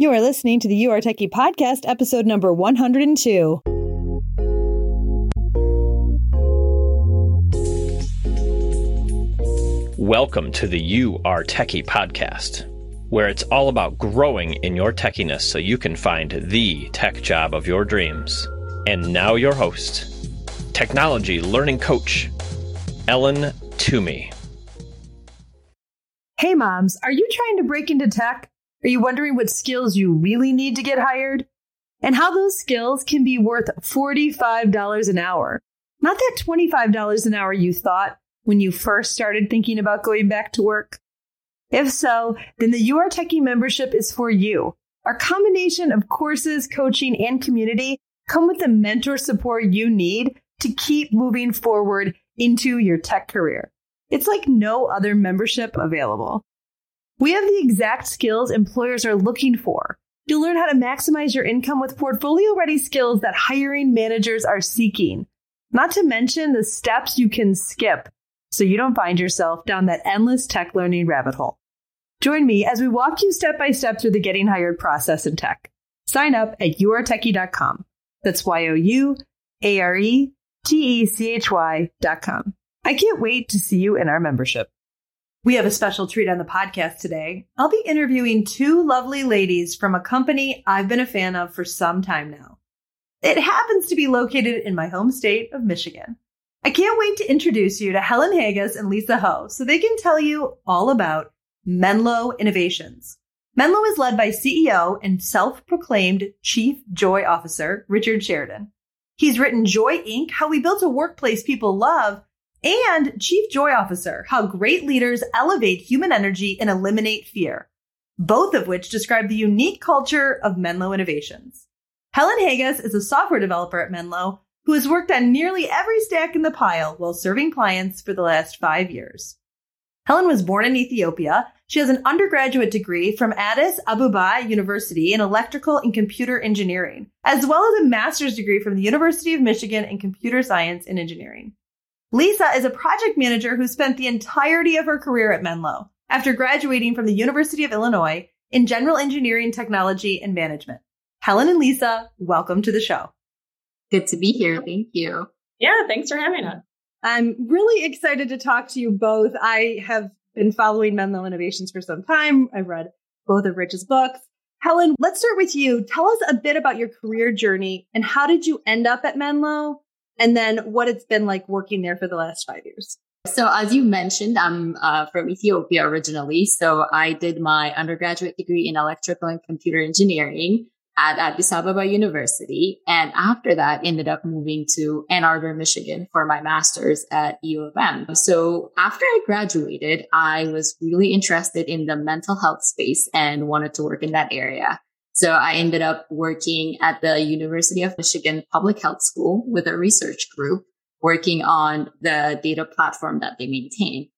You are listening to the You Are Techy podcast, episode number 102. Welcome to the You Are Techy podcast, where it's all about growing in your techiness so you can find the tech job of your dreams. And now, your host, technology learning coach, Ellen Toomey. Hey, moms, are you trying to break into tech? Are you wondering what skills you really need to get hired? And how those skills can be worth $45 an hour? Not that $25 an hour you thought when you first started thinking about going back to work? If so, then the You Are Techy membership is for you. Our combination of courses, coaching, and community come with the mentor support you need to keep moving forward into your tech career. It's like no other membership available. We have the exact skills employers are looking for. You'll learn how to maximize your income with portfolio ready skills that hiring managers are seeking. Not to mention the steps you can skip so you don't find yourself down that endless tech learning rabbit hole. Join me as we walk you step by step through the getting hired process in tech. Sign up at youaretechy.com. That's Y O U A R E T E C H Y.com. I can't wait to see you in our membership. We have a special treat on the podcast today. I'll be interviewing two lovely ladies from a company I've been a fan of for some time now. It happens to be located in my home state of Michigan. I can't wait to introduce you to Helen Hagos and Lisa Ho so they can tell you all about Menlo Innovations. Menlo is led by CEO and self-proclaimed Chief Joy Officer Richard Sheridan. He's written Joy Inc., How We Built a Workplace People Love, and Chief Joy Officer, How Great Leaders Elevate Human Energy and Eliminate Fear, both of which describe the unique culture of Menlo Innovations. Helen Hagos is a software developer at Menlo who has worked on nearly every stack in the pile while serving clients for the last five years. Helen was born in Ethiopia. She has an undergraduate degree from Addis Ababa University in electrical and computer engineering, as well as a master's degree from the University of Michigan in computer science and engineering. Lisa is a project manager who spent the entirety of her career at Menlo after graduating from the University of Illinois in general engineering technology and management. Helen and Lisa, welcome to the show. Good to be here. Thank you. Yeah, thanks for having us. I'm really excited to talk to you both. I have been following Menlo Innovations for some time. I've read both of Rich's books. Helen, let's start with you. Tell us a bit about your career journey and how did you end up at Menlo? And then what it's been like working there for the last five years. So, as you mentioned, I'm uh, from Ethiopia originally. So, I did my undergraduate degree in electrical and computer engineering at Addis Ababa University. And after that, ended up moving to Ann Arbor, Michigan for my master's at U of M. So after I graduated, I was really interested in the mental health space and wanted to work in that area. So I ended up working at the University of Michigan Public Health School with a research group working on the data platform that they maintain.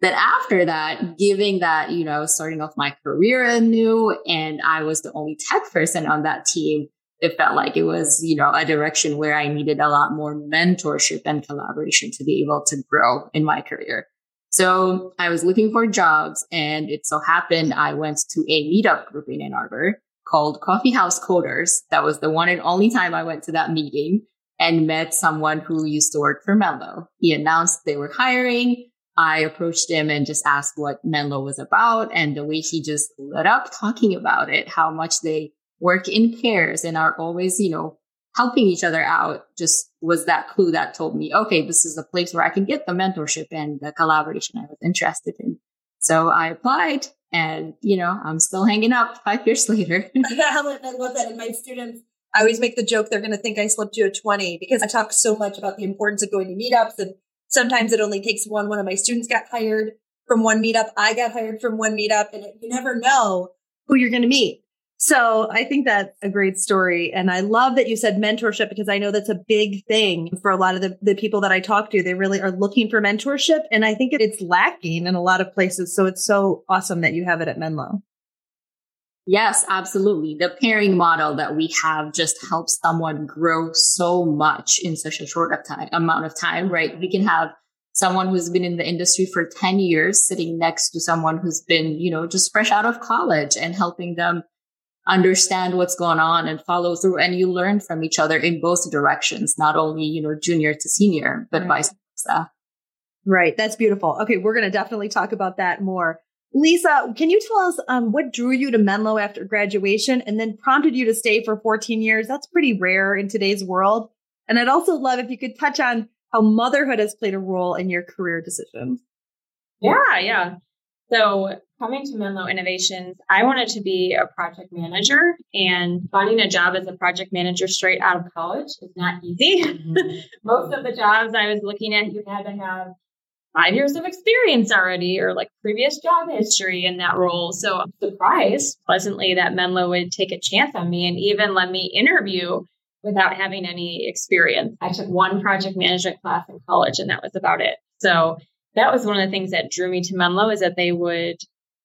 But after that, giving that, you know, starting off my career anew and I was the only tech person on that team, it felt like it was, you know, a direction where I needed a lot more mentorship and collaboration to be able to grow in my career. So I was looking for jobs and it so happened I went to a meetup group in Ann Arbor called Coffee House Coders. That was the one and only time I went to that meeting and met someone who used to work for Menlo. He announced they were hiring. I approached him and just asked what Menlo was about and the way he just lit up talking about it, how much they work in pairs and are always, you know, helping each other out just was that clue that told me, okay, this is a place where I can get the mentorship and the collaboration I was interested in. So I applied and, you know, I'm still hanging up five years later. I love that. And my students, I always make the joke they're going to think I slipped you a 20 because I talk so much about the importance of going to meetups and Sometimes it only takes one. One of my students got hired from one meetup. I got hired from one meetup and you never know who you're going to meet. So I think that's a great story. And I love that you said mentorship because I know that's a big thing for a lot of the, the people that I talk to. They really are looking for mentorship. And I think it's lacking in a lot of places. So it's so awesome that you have it at Menlo. Yes, absolutely. The pairing model that we have just helps someone grow so much in such a short of time, amount of time, right? We can have someone who's been in the industry for 10 years sitting next to someone who's been, you know, just fresh out of college and helping them understand what's going on and follow through and you learn from each other in both directions, not only, you know, junior to senior, but right. vice versa. Right. That's beautiful. Okay. We're going to definitely talk about that more. Lisa, can you tell us um, what drew you to Menlo after graduation and then prompted you to stay for 14 years? That's pretty rare in today's world. And I'd also love if you could touch on how motherhood has played a role in your career decisions. Yeah, yeah. So coming to Menlo Innovations, I wanted to be a project manager and finding a job as a project manager straight out of college is not easy. Mm-hmm. Most of the jobs I was looking at, you had to have five years of experience already or like previous job history in that role. So I'm surprised pleasantly that Menlo would take a chance on me and even let me interview without having any experience. I took one project management class in college and that was about it. So that was one of the things that drew me to Menlo is that they would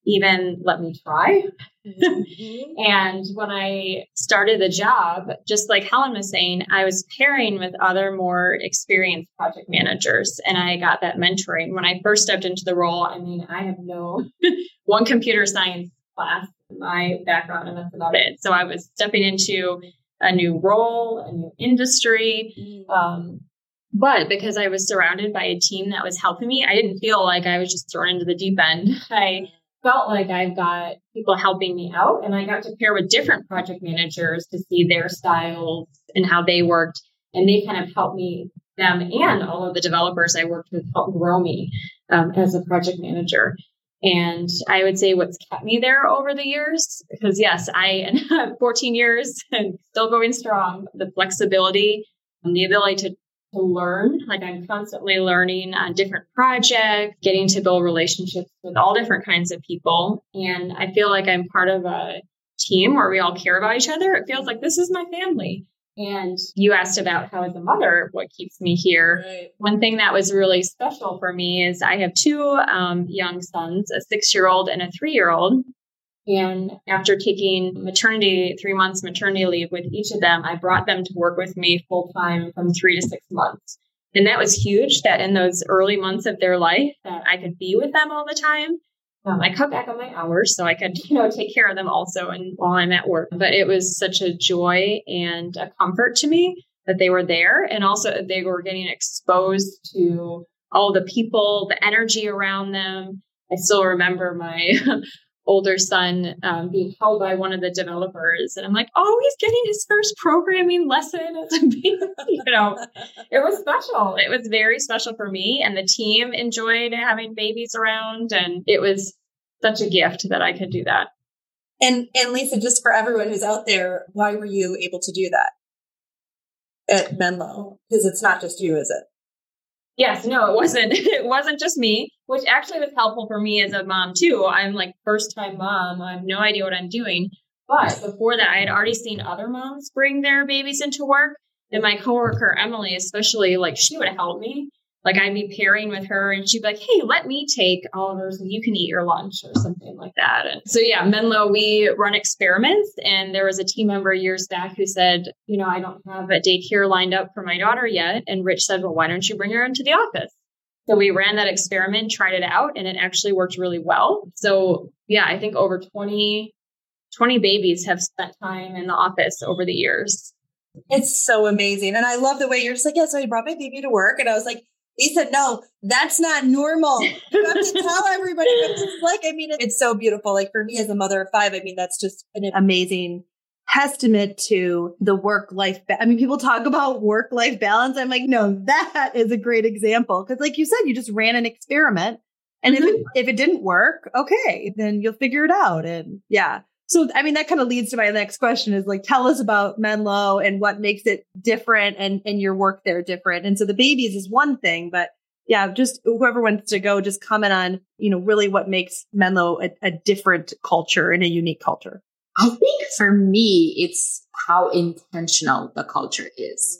even let me try. Mm-hmm. and when I started the job, just like Helen was saying, I was pairing with other more experienced project managers and I got that mentoring. When I first stepped into the role, I mean, I have no one computer science class in my background and that's about it. So I was stepping into a new role, a new industry. Mm. Um, but because I was surrounded by a team that was helping me, I didn't feel like I was just thrown into the deep end. I felt like I've got people helping me out and I got to pair with different project managers to see their styles and how they worked. And they kind of helped me, them and all of the developers I worked with helped grow me um, as a project manager. And I would say what's kept me there over the years, because yes, I am 14 years and still going strong, the flexibility, and the ability to to learn. Like I'm constantly learning on different projects, getting to build relationships with all different kinds of people. And I feel like I'm part of a team where we all care about each other. It feels like this is my family. And you asked about how, as a mother, what keeps me here. Right. One thing that was really special for me is I have two um, young sons, a six year old and a three year old. And after taking maternity, three months maternity leave with each of them, I brought them to work with me full time from three to six months. And that was huge that in those early months of their life that I could be with them all the time. Um, I cut back on my hours so I could, you know, take care of them also and while I'm at work. But it was such a joy and a comfort to me that they were there and also they were getting exposed to all the people, the energy around them. I still remember my older son um, being held by one of the developers. And i'm like oh he's getting his first programming lesson you know. It was special. It was very special for me and the team enjoyed having babies around and it was such a gift that i could do that. And and lisa just for everyone who's out there why were you able to do that at menlo? Because it's not just you is it Yes, no, it wasn't. It wasn't just me, which actually was helpful for me as a mom too. I'm like first time mom. I have no idea what I'm doing. But before that, I had already seen other moms bring their babies into work. And my coworker, Emily, especially, like she would help me. Like I'd be pairing with her and she'd be like, Hey, let me take Oliver's and you can eat your lunch or something like that. And so yeah, Menlo, we run experiments and there was a team member years back who said, you know, I don't have a daycare lined up for my daughter yet. And Rich said, well, why don't you bring her into the office? So we ran that experiment, tried it out, and it actually worked really well. So yeah, I think over 20, 20 babies have spent time in the office over the years. It's so amazing. And I love the way you're just like, yeah, so I brought my baby to work. And I was like, he said, no, that's not normal. You have to tell everybody what it's like. I mean, it's so beautiful. Like for me as a mother of five, I mean, that's just an amazing testament to the work life. Ba- I mean, people talk about work life balance. I'm like, no, that is a great example. Cause like you said, you just ran an experiment. And mm-hmm. if it, if it didn't work, okay, then you'll figure it out. And yeah. So, I mean, that kind of leads to my next question is like, tell us about Menlo and what makes it different and, and your work there different. And so the babies is one thing, but yeah, just whoever wants to go, just comment on, you know, really what makes Menlo a, a different culture and a unique culture. I think for me, it's how intentional the culture is.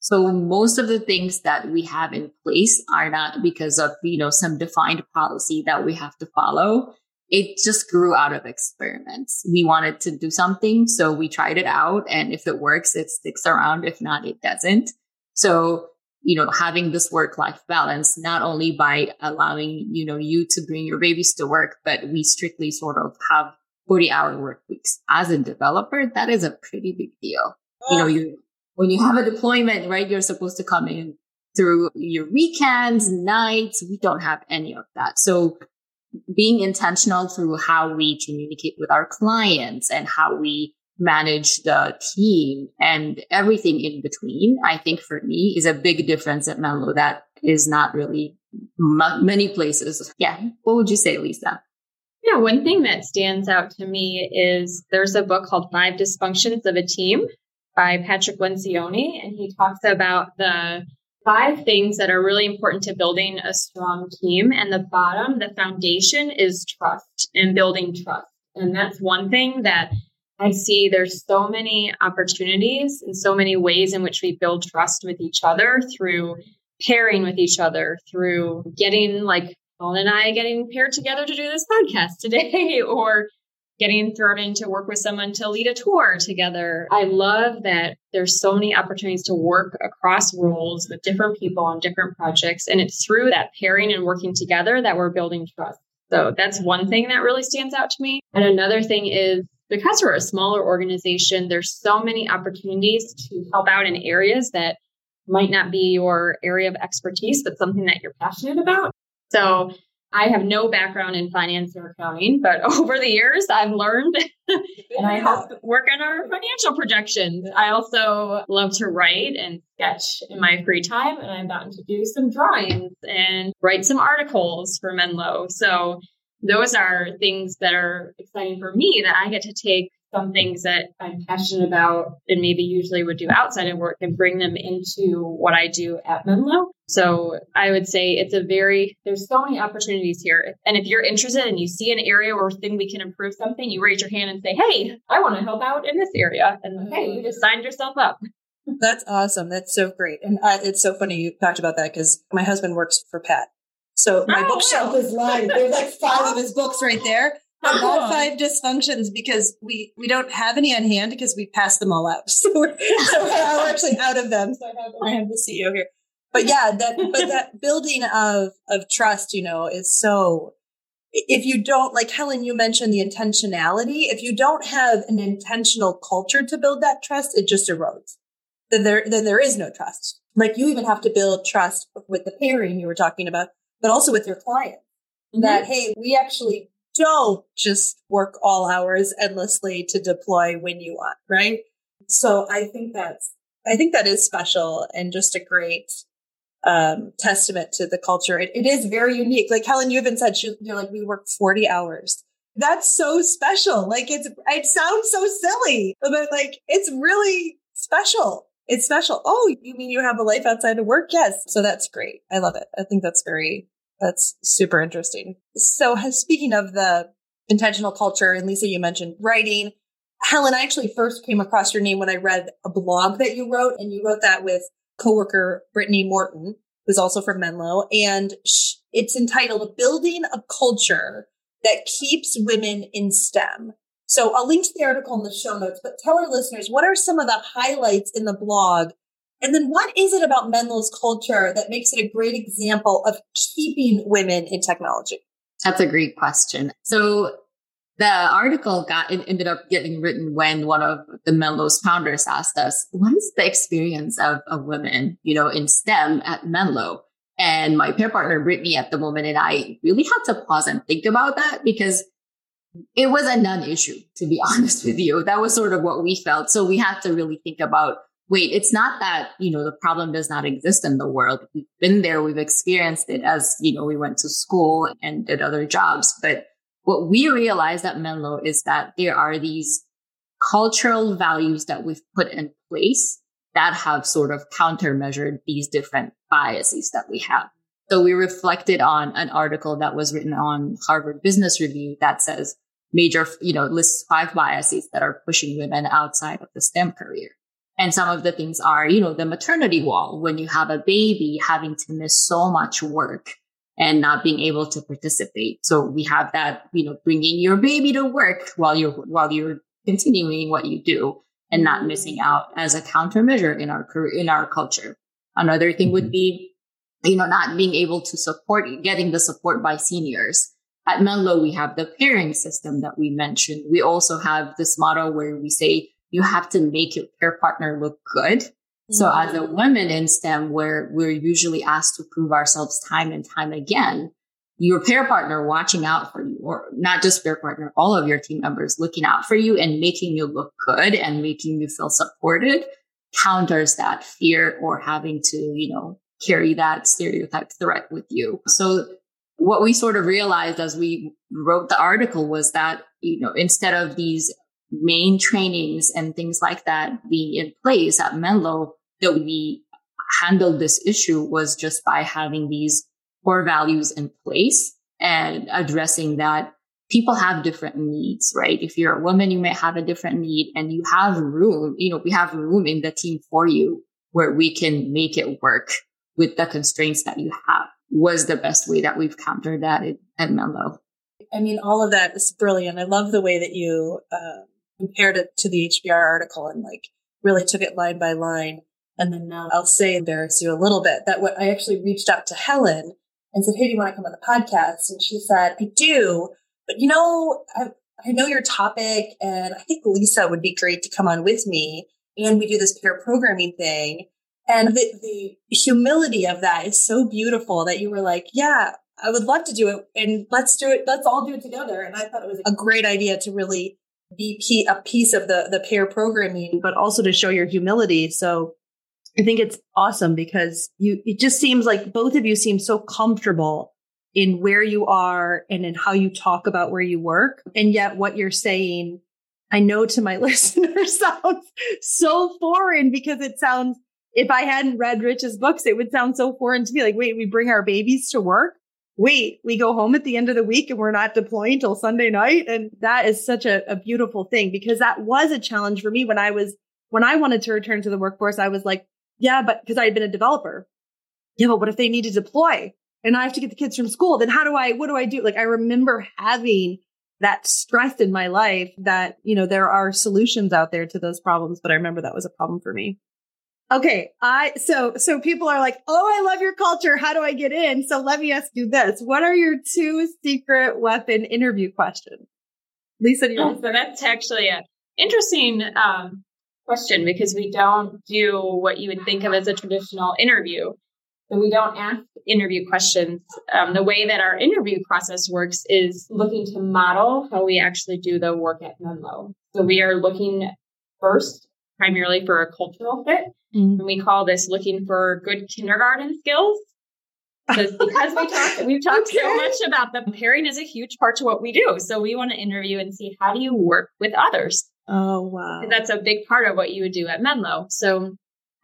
So most of the things that we have in place are not because of, you know, some defined policy that we have to follow it just grew out of experiments. We wanted to do something, so we tried it out. And if it works, it sticks around. If not, it doesn't. So, you know, having this work life balance, not only by allowing, you know, you to bring your babies to work, but we strictly sort of have 40 hour work weeks. As a developer, that is a pretty big deal. You know, you, when you have a deployment, right, you're supposed to come in through your weekends, nights. We don't have any of that. So being intentional through how we communicate with our clients and how we manage the team and everything in between, I think for me is a big difference at Menlo that is not really m- many places. Yeah. What would you say, Lisa? Yeah, one thing that stands out to me is there's a book called Five Dysfunctions of a Team by Patrick Lencioni, and he talks about the five things that are really important to building a strong team. And the bottom, the foundation is trust and building trust. And that's one thing that I see there's so many opportunities and so many ways in which we build trust with each other through pairing with each other, through getting like Paul and I getting paired together to do this podcast today, or getting thrown in to work with someone to lead a tour together. I love that there's so many opportunities to work across roles with different people on different projects. And it's through that pairing and working together that we're building trust. So that's one thing that really stands out to me. And another thing is because we're a smaller organization, there's so many opportunities to help out in areas that might not be your area of expertise, but something that you're passionate about. So I have no background in finance or accounting, but over the years I've learned and I help work on our financial projections. I also love to write and sketch in my free time, and I've gotten to do some drawings and write some articles for Menlo. So those are things that are exciting for me that I get to take some things that I'm passionate about and maybe usually would do outside of work and bring them into what I do at Menlo. So I would say it's a very, there's so many opportunities here. And if you're interested and you see an area where think we can improve something, you raise your hand and say, Hey, I want to help out in this area. And hey, you just signed yourself up. That's awesome. That's so great. And uh, it's so funny you talked about that because my husband works for Pat. So my oh, bookshelf wow. is lined. There's like five of his books right there. About five dysfunctions because we we don't have any on hand because we passed them all out. So we're, so we're actually out of them. So I have, I have the CEO here. But yeah, that but that building of of trust, you know, is so if you don't like Helen, you mentioned the intentionality. If you don't have an intentional culture to build that trust, it just erodes. Then there then there is no trust. Like you even have to build trust with the pairing you were talking about, but also with your client. Mm-hmm. That hey, we actually don't just work all hours endlessly to deploy when you want, right? So I think that's, I think that is special and just a great um, testament to the culture. It, it is very unique. Like Helen, you even said she, you're like, we work 40 hours. That's so special. Like it's, it sounds so silly, but like it's really special. It's special. Oh, you mean you have a life outside of work? Yes. So that's great. I love it. I think that's very, that's super interesting. So speaking of the intentional culture, and Lisa, you mentioned writing. Helen, I actually first came across your name when I read a blog that you wrote, and you wrote that with coworker Brittany Morton, who's also from Menlo, and it's entitled "Building a Culture That Keeps Women in STEM." So I'll link to the article in the show notes, but tell our listeners what are some of the highlights in the blog and then what is it about Menlo's culture that makes it a great example of keeping women in technology? That's a great question. So the article got ended up getting written when one of the Menlo's founders asked us, what is the experience of, of women, you know, in STEM at Menlo? And my pair partner, Brittany, at the moment, and I really had to pause and think about that because it was a non issue, to be honest with you. That was sort of what we felt. So we had to really think about wait, it's not that, you know, the problem does not exist in the world. We've been there. We've experienced it as, you know, we went to school and did other jobs. But what we realized at Menlo is that there are these cultural values that we've put in place that have sort of countermeasured these different biases that we have. So we reflected on an article that was written on Harvard Business Review that says major, you know, lists five biases that are pushing women outside of the STEM career. And some of the things are, you know, the maternity wall, when you have a baby having to miss so much work and not being able to participate. So we have that, you know, bringing your baby to work while you're, while you're continuing what you do and not missing out as a countermeasure in our career, in our culture. Another thing would be, you know, not being able to support, getting the support by seniors At Menlo, we have the pairing system that we mentioned. We also have this model where we say you have to make your pair partner look good. Mm-hmm. So as a woman in STEM, where we're usually asked to prove ourselves time and time again, your pair partner watching out for you, or not just pair partner, all of your team members looking out for you and making you look good and making you feel supported counters that fear or having to, you know, carry that stereotype threat with you. So what we sort of realized as we wrote the article was that, you know, instead of these main trainings and things like that being in place at Menlo, that we handled this issue was just by having these core values in place and addressing that people have different needs, right? If you're a woman, you may have a different need and you have room, you know, we have room in the team for you where we can make it work with the constraints that you have was the best way that we've countered that at, at Menlo. I mean, all of that is brilliant. I love the way that you uh, compared it to the HBR article and like really took it line by line. And then now I'll say embarrass you a little bit that what I actually reached out to Helen and said, Hey, do you want to come on the podcast? And she said, I do, but you know, I, I know your topic and I think Lisa would be great to come on with me. And we do this pair programming thing. And the, the humility of that is so beautiful that you were like, yeah, I would love to do it and let's do it. Let's all do it together. And I thought it was a great idea to really be a piece of the, the pair programming, but also to show your humility. So I think it's awesome because you, it just seems like both of you seem so comfortable in where you are and in how you talk about where you work. And yet what you're saying, I know to my listeners sounds so foreign because it sounds, if I hadn't read Rich's books, it would sound so foreign to me. Like, wait, we bring our babies to work. Wait, we go home at the end of the week and we're not deploying till Sunday night. And that is such a, a beautiful thing because that was a challenge for me when I was, when I wanted to return to the workforce. I was like, yeah, but because I had been a developer. Yeah, but what if they need to deploy and I have to get the kids from school? Then how do I, what do I do? Like I remember having that stress in my life that, you know, there are solutions out there to those problems, but I remember that was a problem for me. Okay. I, so, so people are like, Oh, I love your culture. How do I get in? So let me ask you this. What are your two secret weapon interview questions? Lisa, do you want So that's actually an interesting, um, question because we don't do what you would think of as a traditional interview. So we don't ask interview questions. Um, the way that our interview process works is looking to model how we actually do the work at Menlo. So we are looking first primarily for a cultural fit. Mm-hmm. And we call this looking for good kindergarten skills. Because, we talk, we've talked okay. so much about the pairing is a huge part to what we do. So we want to interview and see how do you work with others. Oh, wow. And that's a big part of what you would do at Menlo. So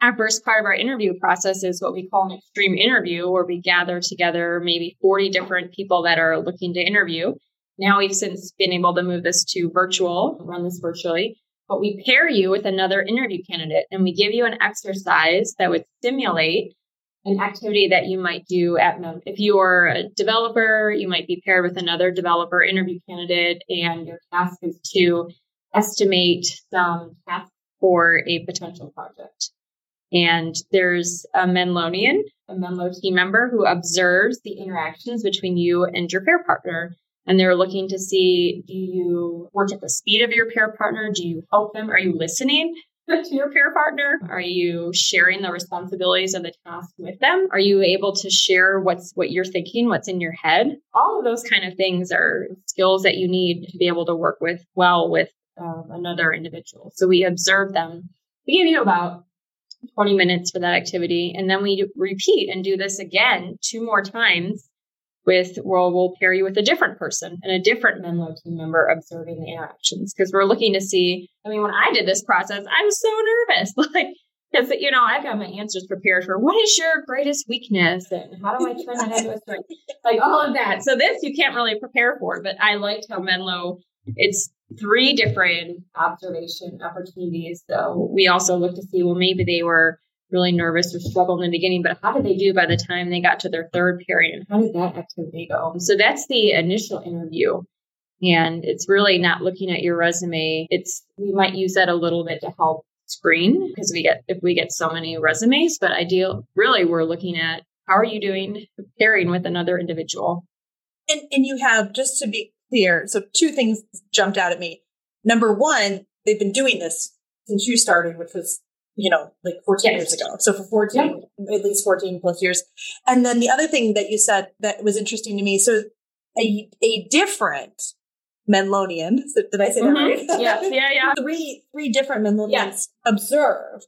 our first part of our interview process is what we call an extreme interview, where we gather together maybe 40 different people that are looking to interview. Now we've since been able to move this to virtual, run this virtually, but we pair you with another interview candidate and we give you an exercise that would simulate an activity that you might do at. If you are a developer, you might be paired with another developer interview candidate, and your task is to estimate some tasks for a potential project. And there's a Menlonian, a Menlo team member who observes the interactions between you and your pair partner. And they're looking to see, do you work at the speed of your pair partner? Do you help them? Are you listening to your pair partner? Are you sharing the responsibilities of the task with them? Are you able to share what's what you're thinking, what's in your head? All of those kind of things are skills that you need to be able to work with well with um, another individual. So we observe them. We give you about 20 minutes for that activity. And then we repeat and do this again two more times with, well, we'll pair you with a different person and a different Menlo team member observing the interactions. Cause we're looking to see, I mean, when I did this process, I was so nervous. Like, because you know I've got my answers prepared for what is your greatest weakness and how do I turn that into a strength, like all of that. So this you can't really prepare for, but I liked how Menlo it's three different observation opportunities. So we also looked to see, well, maybe they were really nervous or struggled in the beginning, but how did they do by the time they got to their third period? And how did that activity go? So that's the initial interview. And it's really not looking at your resume. It's, we might use that a little bit to help screen because we get, if we get so many resumes, but ideal, really we're looking at how are you doing pairing with another individual? and, and you have, just to be clear, so two things jumped out at me. Number one, they've been doing this since you started, which was, you know, like 14 Yes. years ago. So for 14, at least 14 plus years. And then the other thing that you said that was interesting to me. So a, a different Menlonian, so did I say that Mhm. right? Yes, yeah, yeah. three, three different Menlonians Yes. observe.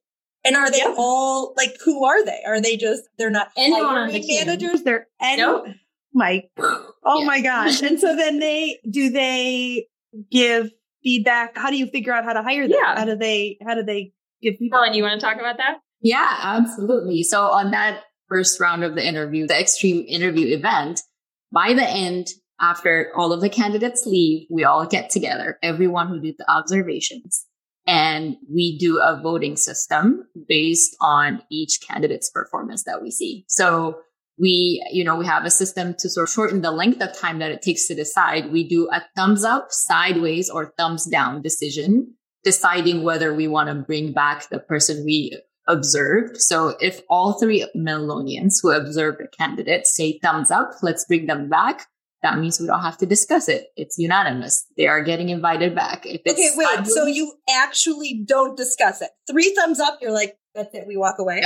And are they all like, who are they? Are they just, they're not Anyone the team. managers? They're any, Nope. my oh Yeah. my gosh and so then they do they give feedback how do you figure out how to hire them Yeah. how do they how do they give feedback Helen, you want to talk about that? Yeah, absolutely. So on that first round of the interview, the extreme interview event, by the end, after all of the candidates leave, we all get together, everyone who did the observations, and we do a voting system based on each candidate's performance that we see. So we, you know, we have a system to sort of shorten the length of time that it takes to decide. We do a thumbs up, sideways, or thumbs down decision, deciding whether we want to bring back the person we observed. So if all three Menlonians who observed a candidate say thumbs up, let's bring them back. That means we don't have to discuss it. It's unanimous. They are getting invited back. If it's Okay, wait. So you actually don't discuss it. Three thumbs up, you're like, that's it. We walk away.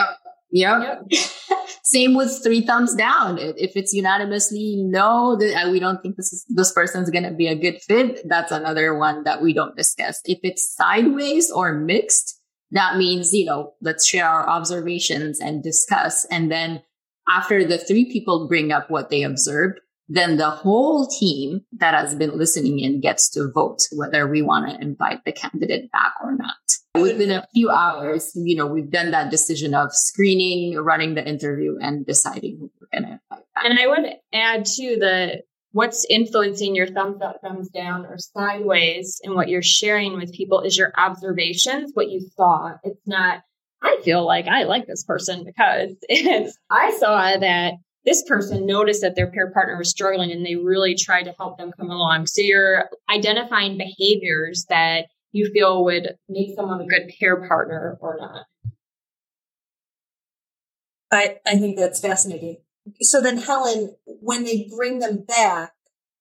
Yep. Yep. Same with three thumbs down. If it's unanimously no, we don't think this is this person's going to be a good fit. That's another one that we don't discuss. If it's sideways or mixed, that means you know let's share our observations and discuss. And then after the three people bring up what they observed, then the whole team that has been listening in gets to vote whether we want to invite the candidate back or not. Within a few hours, you know, we've done that decision of screening, running the interview, and deciding who we're going to invite back. And I would add to the what's influencing your thumbs up, thumbs down, or sideways, and what you're sharing with people is your observations, what you saw. It's not, I feel like I like this person because it's, I saw that this person noticed that their peer partner was struggling and they really tried to help them come along. So you're identifying behaviors that you feel would make someone a good peer partner or not. I, I think that's fascinating. So then, Helen, when they bring them back,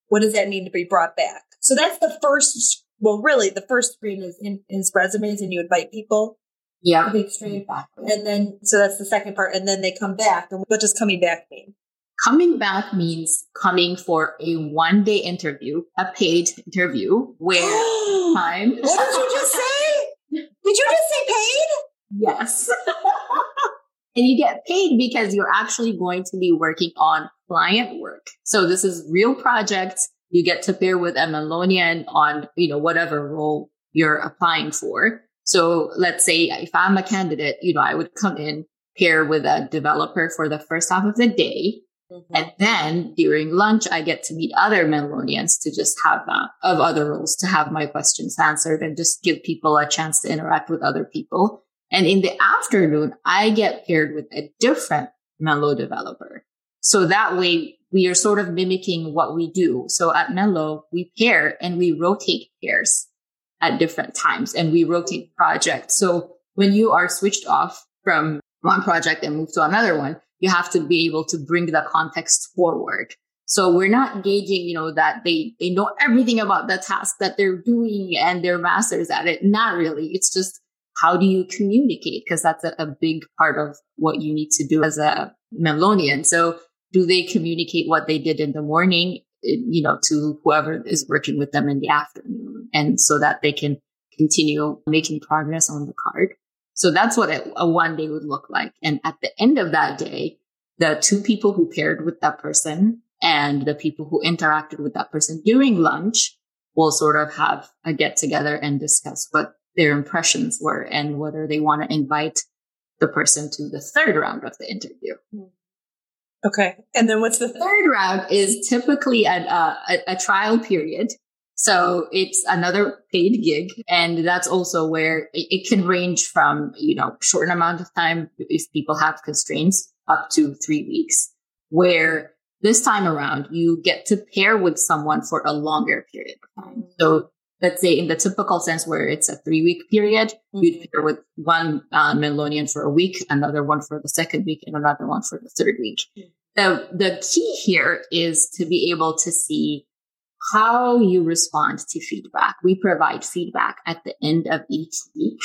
what does that mean to be brought back? So that's the first, well, really, the first screen is in is resumes and you invite people Yeah. to the extreme. Exactly. And then, so that's the second part. And then they come back. And what does coming back mean? Coming back means coming for a one day interview, a paid interview where time. what did you just say? Did you just say paid? Yes. and you get paid because you're actually going to be working on client work. So this is real projects. You get to pair with a Menlonian on, you know, whatever role you're applying for. So let's say if I'm a candidate, you know, I would come in, pair with a developer for the first half of the day. And then during lunch, I get to meet other Menlonians to just have uh, of other roles to have my questions answered and just give people a chance to interact with other people. And in the afternoon, I get paired with a different Menlo developer. So that way we are sort of mimicking what we do. So at Menlo, we pair and we rotate pairs at different times and we rotate projects. So when you are switched off from one project and move to another one, you have to be able to bring the context forward. So we're not gauging, you know, that they, they know everything about the task that they're doing and they're masters at it. Not really. It's just how do you communicate? Because that's a, a big part of what you need to do as a Menlonian. So do they communicate what they did in the morning, eh, you know, to whoever is working with them in the afternoon and so that they can continue making progress on the card. So that's what a, a one day would look like. And at the end of that day, the two people who paired with that person and the people who interacted with that person during lunch will sort of have a get together and discuss what their impressions were and whether they want to invite the person to the third round of the interview. Okay. And then what's the third round is typically an, uh, a, a trial period. So it's another paid gig. And that's also where it, can range from, you know, short amount of time if people have constraints up to three weeks where this time around you get to pair with someone for a longer period of time. So let's say in the typical sense where it's a three week period, you'd pair with one uh, Menlonian for a week, another one for the second week, and another one for the third week. the, the key here is to be able to see how you respond to feedback. We provide feedback at the end of each week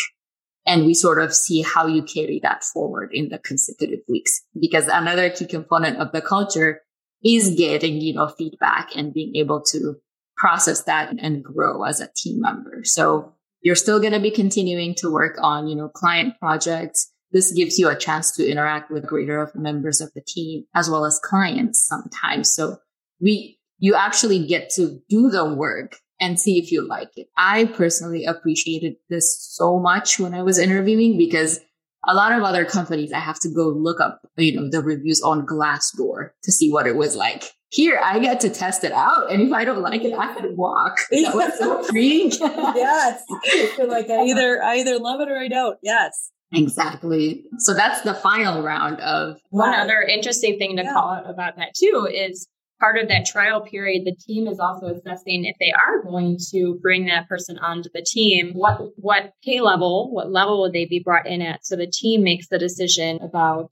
and we sort of see how you carry that forward in the consecutive weeks. Because another key component of the culture is getting, you know, feedback and being able to process that and grow as a team member. So you're still going to be continuing to work on, you know, client projects. This gives you a chance to interact with greater of members of the team as well as clients sometimes. So we, you actually get to do the work and see if you like it. I personally appreciated this so much when I was interviewing because a lot of other companies, I have to go look up, you know, the reviews on Glassdoor to see what it was like. Here, I get to test it out, and if I don't like it, I can walk. That was so freeing. yes, you're like I either I either love it or I don't. Yes, exactly. So that's the final round of one other interesting thing to yeah. call out about that too is part of that trial period, the team is also assessing if they are going to bring that person onto the team, what what pay level, what level would they be brought in at? So the team makes the decision about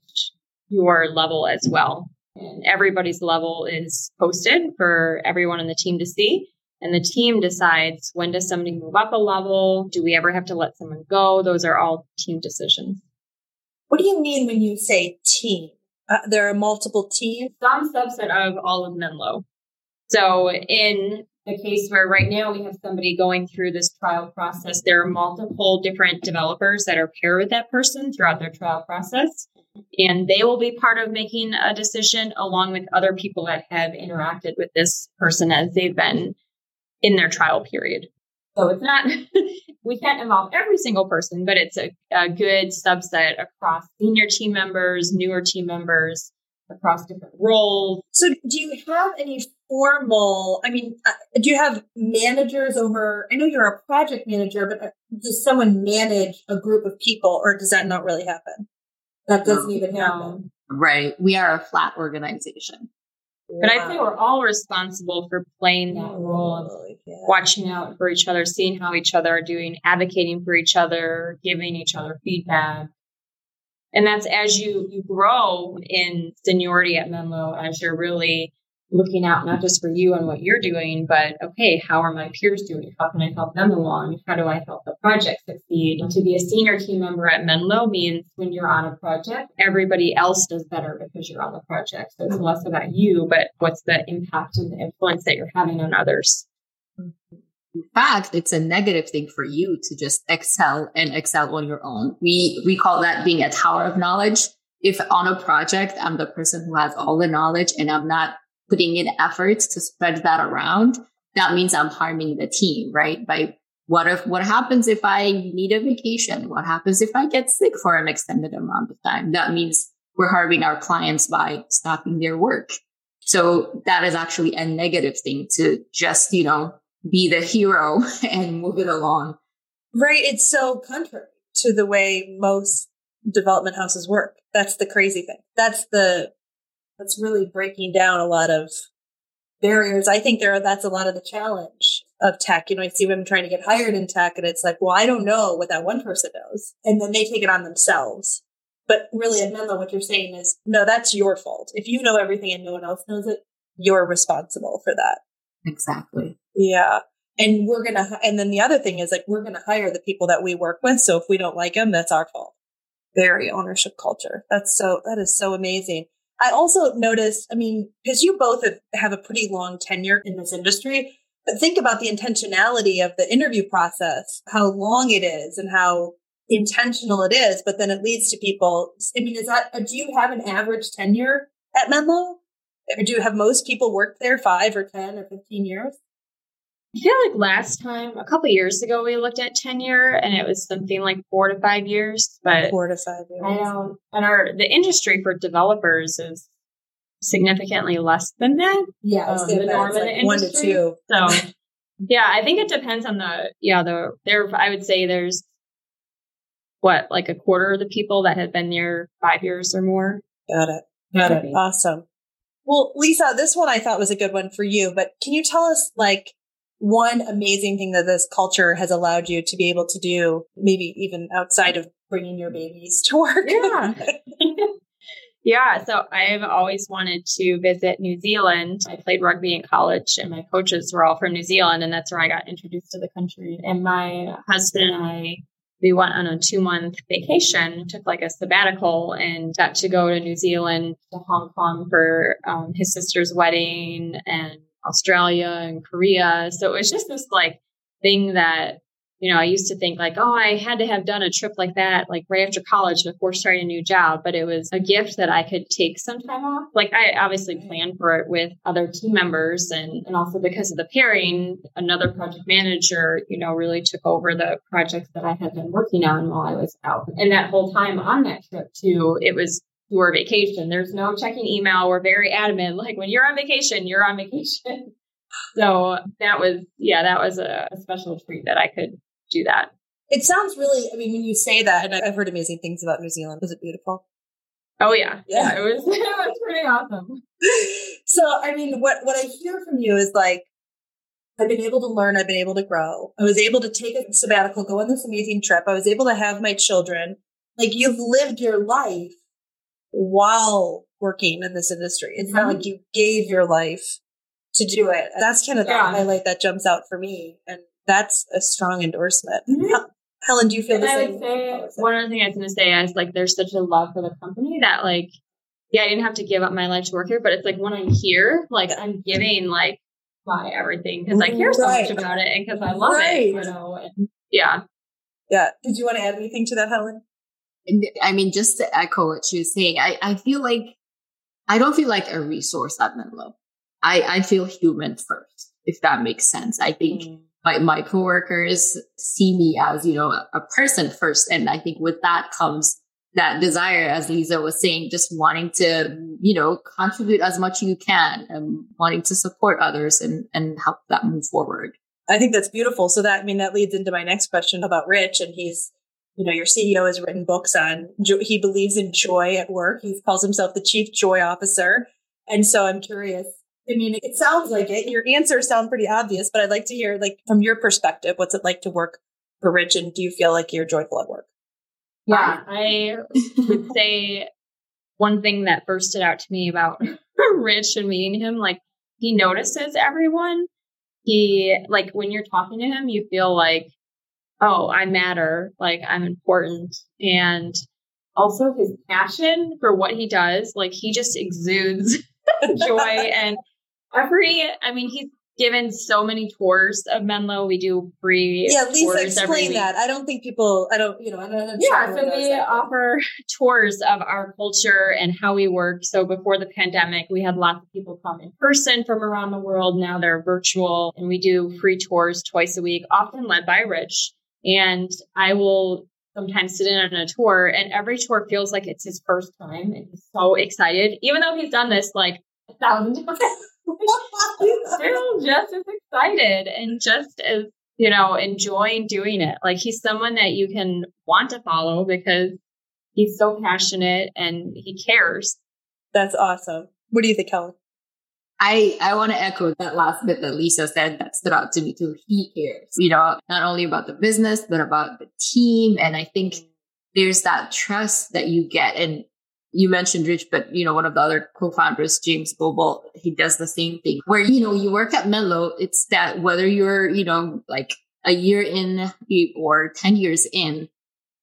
your level as well. And everybody's level is posted for everyone on the team to see. And the team decides when does somebody move up a level? Do we ever have to let someone go? Those are all team decisions. What do you mean when you say team? Uh, there are multiple teams. Some subset of all of Menlo. So in the case where right now we have somebody going through this trial process, there are multiple different developers that are paired with that person throughout their trial process. And they will be part of making a decision along with other people that have interacted with this person as they've been in their trial period. So it's not, we can't involve every single person, but it's a, a good subset across senior team members, newer team members, across different roles. So, do you have any formal? I mean, uh, do you have managers over? I know you're a project manager, but uh, does someone manage a group of people, or does that not really happen? That doesn't no, even happen. Right. We are a flat organization. But I think we're all responsible for playing that role of oh, yeah. watching out for each other, seeing how each other are doing, advocating for each other, giving each other feedback. And that's as you, you grow in seniority at Menlo, as you're really looking out not just for you and what you're doing, but okay, how are my peers doing? How can I help them along? How do I help the project succeed? And to be a senior team member at Menlo means when you're on a project, everybody else does better because you're on the project. So it's less about you, but what's the impact and the influence that you're having on others. In fact, it's a negative thing for you to just excel and excel on your own. We we call that being a tower of knowledge. If on a project I'm the person who has all the knowledge and I'm not putting in efforts to spread that around, that means I'm harming the team, right? By what if, what happens if I need a vacation? What happens if I get sick for an extended amount of time? That means we're harming our clients by stopping their work. So that is actually a negative thing to just, you know, be the hero and move it along. Right. It's so contrary to the way most development houses work. That's the crazy thing. That's the that's really breaking down a lot of barriers. I think there that's a lot of the challenge of tech. You know, I see women trying to get hired in tech and it's like, well, I don't know what that one person knows. And then they take it on themselves. But really at Menlo, what you're saying is, no, that's your fault. If you know everything and no one else knows it, you're responsible for that. Exactly. Yeah. And we're going to, and then the other thing is like, we're going to hire the people that we work with. So if we don't like them, that's our fault. Very ownership culture. That's so, that is so amazing. I also noticed, I mean, because you both have a pretty long tenure in this industry, but think about the intentionality of the interview process, how long it is and how intentional it is, but then it leads to people. I mean, is that, uh, do you have an average tenure at Menlo? Or do you have most people work there five or 10 or 15 years? I feel like last time, a couple years ago, we looked at tenure and it was something like four to five years. But four to five years. I don't, and our the industry for developers is significantly less than that. Yeah, um, the norm in the one to two. So, yeah, I think it depends on the yeah the there. I would say there's what like a quarter of the people that have been there five years or more. Got it. Got it. Awesome. Well, Lisa, this one I thought was a good one for you, but can you tell us like one amazing thing that this culture has allowed you to be able to do, maybe even outside of bringing your babies to work. Yeah. Yeah, so I've always wanted to visit New Zealand. I played rugby in college, and my coaches were all from New Zealand, and that's where I got introduced to the country. And my husband and I, we went on a two month vacation, took like a sabbatical, and got to go to New Zealand, to Hong Kong for um, his sister's wedding, and Australia and Korea. So it was just this like thing that you know, I used to think like, oh, I had to have done a trip like that, like right after college before starting a new job. But it was a gift that I could take some time off. Like I obviously planned for it with other team members and, and also because of the pairing, another project manager, you know, really took over the projects that I had been working on while I was out. And that whole time on that trip too, it was your vacation. There's no checking email. We're very adamant. Like when you're on vacation, you're on vacation. So that was, yeah, that was a, a special treat that I could do that. It sounds really, I mean, when you say that, and I've heard amazing things about New Zealand. Was it beautiful? Oh yeah. Yeah, yeah it was it was pretty awesome. So I mean what what I hear from you is like I've been able to learn, I've been able to grow. I was able to take a sabbatical, go on this amazing trip. I was able to have my children. Like you've lived your life while working in this industry. It's mm-hmm. not like you gave your life to do it. That's kind of yeah. the highlight that jumps out for me. And that's a strong endorsement. Mm-hmm. Helen, do you feel and the I same? Would say, one other thing I was going to say is like there's such a love for the company that like yeah I didn't have to give up my life to work here, but it's like when I'm here, like I'm giving like my everything because I care so right. much about it and because I love right. it, you know. And, yeah, yeah. Did you want to add anything to that, Helen? I mean, just to echo what she was saying, I, I feel like I don't feel like a resource at Menlo. I, I feel human first, if that makes sense. I think mm my, my coworkers see me as, you know, a, a person first. And I think with that comes that desire, as Lisa was saying, just wanting to, you know, contribute as much as you can and wanting to support others and, and help that move forward. I think that's beautiful. So that, I mean, that leads into my next question about Rich. And he's, you know, your CEO has written books on, he believes in joy at work. He calls himself the chief joy officer. And so I'm curious, I mean, it sounds like it. Your answers sound pretty obvious, but I'd like to hear, like, from your perspective, what's it like to work for Rich, and do you feel like you're joyful at work? Yeah, I would say one thing that stood out to me about Rich and meeting him, like, he notices everyone. He, like, when you're talking to him, you feel like, oh, I matter, like, I'm important. And also his passion for what he does, like, he just exudes joy and every, I mean, he's given so many tours of Menlo. We do free yeah. Lisa, explain that. I don't think people. I don't. You know. I don't. Yeah. So we offer tours of our culture and how we work. So before the pandemic, we had lots of people come in person from around the world. Now they're virtual, and we do free tours twice a week, often led by Rich. And I will sometimes sit in on a tour and every tour feels like it's his first time and he's so excited even though he's done this like a thousand times. He's still just as excited and just as you know enjoying doing it. Like he's someone that you can want to follow because he's so passionate and he cares. That's awesome. What do you think helen I, I want to echo that last bit that Lisa said that stood out to me too. He cares, you know, not only about the business, but about the team. And I think there's that trust that you get. And you mentioned Rich, but you know, one of the other co-founders, James Goebel, he does the same thing where, you know, you work at Menlo. It's that whether you're, you know, like a year in or 10 years in,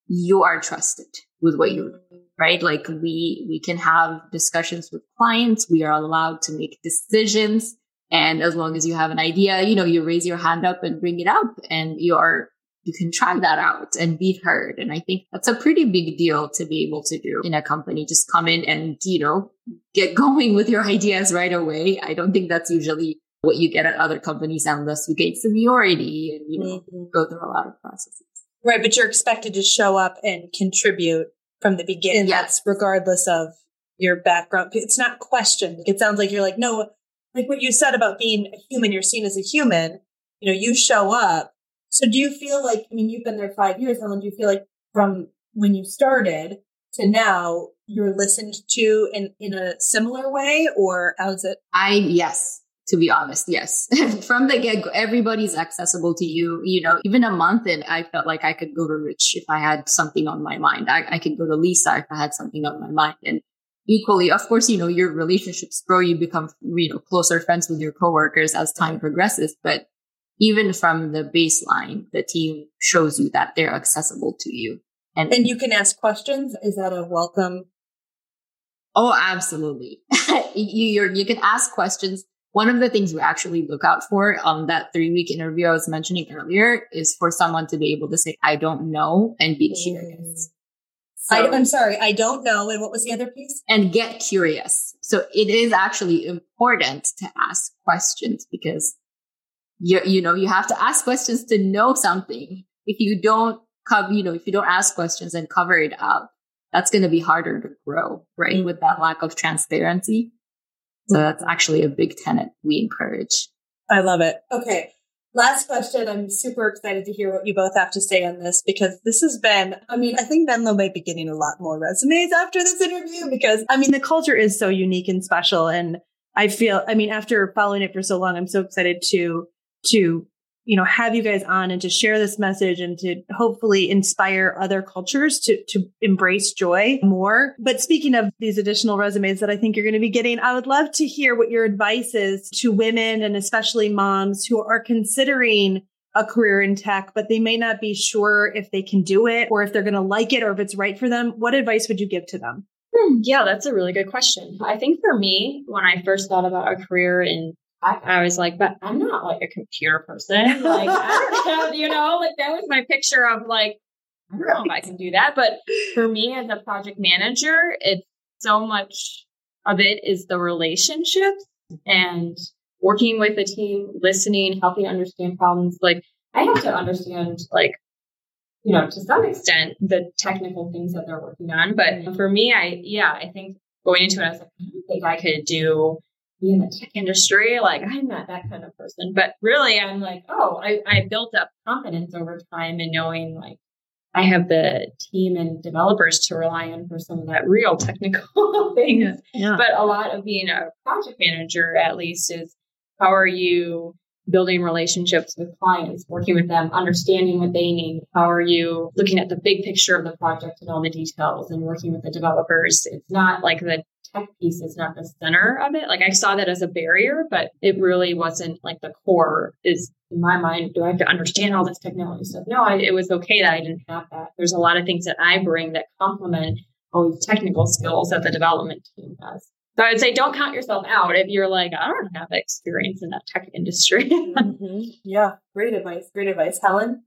you are trusted with what you're doing, right? Like we, we can have discussions with clients. We are allowed to make decisions. And as long as you have an idea, you know, you raise your hand up and bring it up and you are you can try that out and be heard. And I think that's a pretty big deal to be able to do in a company. Just come in and, you know, get going with your ideas right away. I don't think that's usually what you get at other companies unless you gain seniority and, you know, mm-hmm. go through a lot of processes. Right. But you're expected to show up and contribute from the beginning. Yes. regardless of your background. It's not questioned. It sounds like you're like, no, like what you said about being a human, you're seen as a human. You know, you show up so do you feel like, I mean, you've been there five years, Helen, do you feel like from when you started to now, you're listened to in, in a similar way or how's it? I, yes, to be honest, yes. from the get go, everybody's accessible to you. You know, even a month in, I felt like I could go to Rich if I had something on my mind. I, I could go to Lisa if I had something on my mind. And equally, of course, you know, your relationships grow, you become, you know, closer friends with your coworkers as time progresses. But even from the baseline, the team shows you that they're accessible to you. And, and you can ask questions. Is that a welcome? Oh, absolutely. you, you can ask questions. One of the things we actually look out for on that three week interview I was mentioning earlier is for someone to be able to say, I don't know and be curious. So, I, am sorry, I don't know. And what was the other piece? And get curious. So it is actually important to ask questions because you, you know, you have to ask questions to know something. If you don't cover, you know, if you don't ask questions and cover it up, that's going to be harder to grow, right? Mm-hmm. With that lack of transparency. So that's actually a big tenet we encourage. I love it. Okay. Last question. I'm super excited to hear what you both have to say on this because this has been, I mean, I think Menlo might be getting a lot more resumes after this interview because, I mean, the culture is so unique and special. And I feel, I mean, after following it for so long, I'm so excited to, to you know, have you guys on and to share this message and to hopefully inspire other cultures to, to embrace joy more. But speaking of these additional resumes that I think you're going to be getting, I would love to hear what your advice is to women and especially moms who are considering a career in tech, but they may not be sure if they can do it or if they're going to like it or if it's right for them. What advice would you give to them? Hmm, yeah, that's a really good question. I think for me, when I first thought about a career in I, I, was like, but I'm not like a computer person. Like, I don't know, you know, like that was my picture of like, I don't know if I can do that. But for me as a project manager, it's so much of it is the relationships and working with a team, listening, helping understand problems. Like, I have to understand, like, you know, to some extent, the technical things that they're working on. But mm-hmm. for me, I, yeah, I think going into it, I was like, I don't think I could do be in the tech industry. Like I'm not that kind of person, but really I'm like, oh, I, I built up confidence over time and knowing like I have the team and developers to rely on for some of that real technical things. Yeah. But a lot of being a project manager, at least, is how are you building relationships with clients, working with them, understanding what they need? How are you looking at the big picture of the project and all the details and working with the developers? It's not like the tech piece is not the center of it. Like I saw that as a barrier, but it really wasn't like the core is in my mind. Do I have to understand all this technology stuff? No, I, it was okay that I didn't have that. There's a lot of things that I bring that complement all these technical skills that the development team has. So I would say don't count yourself out if you're like, I don't have experience in that tech industry. mm-hmm. Yeah, great advice. Great advice. Helen?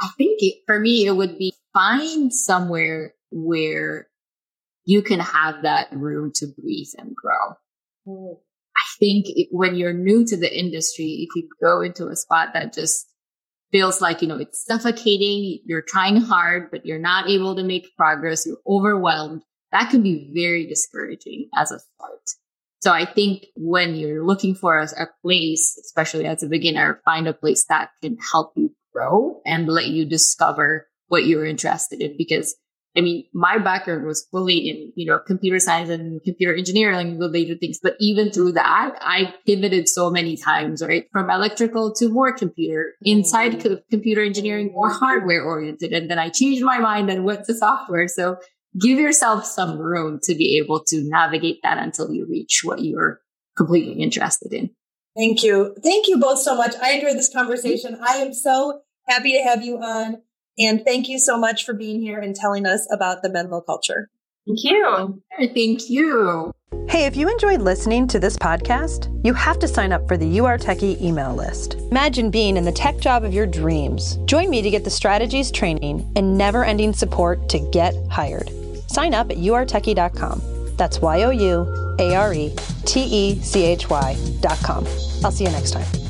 I think it, for me, it would be find somewhere where you can have that room to breathe and grow. Mm. I think it, when you're new to the industry, if you go into a spot that just feels like, you know, it's suffocating, you're trying hard, but you're not able to make progress, you're overwhelmed, that can be very discouraging as a start. So I think when you're looking for a, a place, especially as a beginner, find a place that can help you grow and let you discover what you're interested in because I mean, my background was fully in, you know, computer science and computer engineering related things. But even through that, I pivoted so many times, right? From electrical to more computer, inside mm-hmm. co- computer engineering, more hardware oriented. And then I changed my mind and went to software. So give yourself some room to be able to navigate that until you reach what you're completely interested in. Thank you. Thank you both so much. I enjoyed this conversation. I am so happy to have you on. And thank you so much for being here and telling us about the Menlo culture. Thank you. Thank you. Hey, if you enjoyed listening to this podcast, you have to sign up for the You Are Techy email list. Imagine being in the tech job of your dreams. Join me to get the strategies, training, and never ending support to get hired. Sign up at youaretechy.com. That's Y O U A R E T E C H Y.com. I'll see you next time.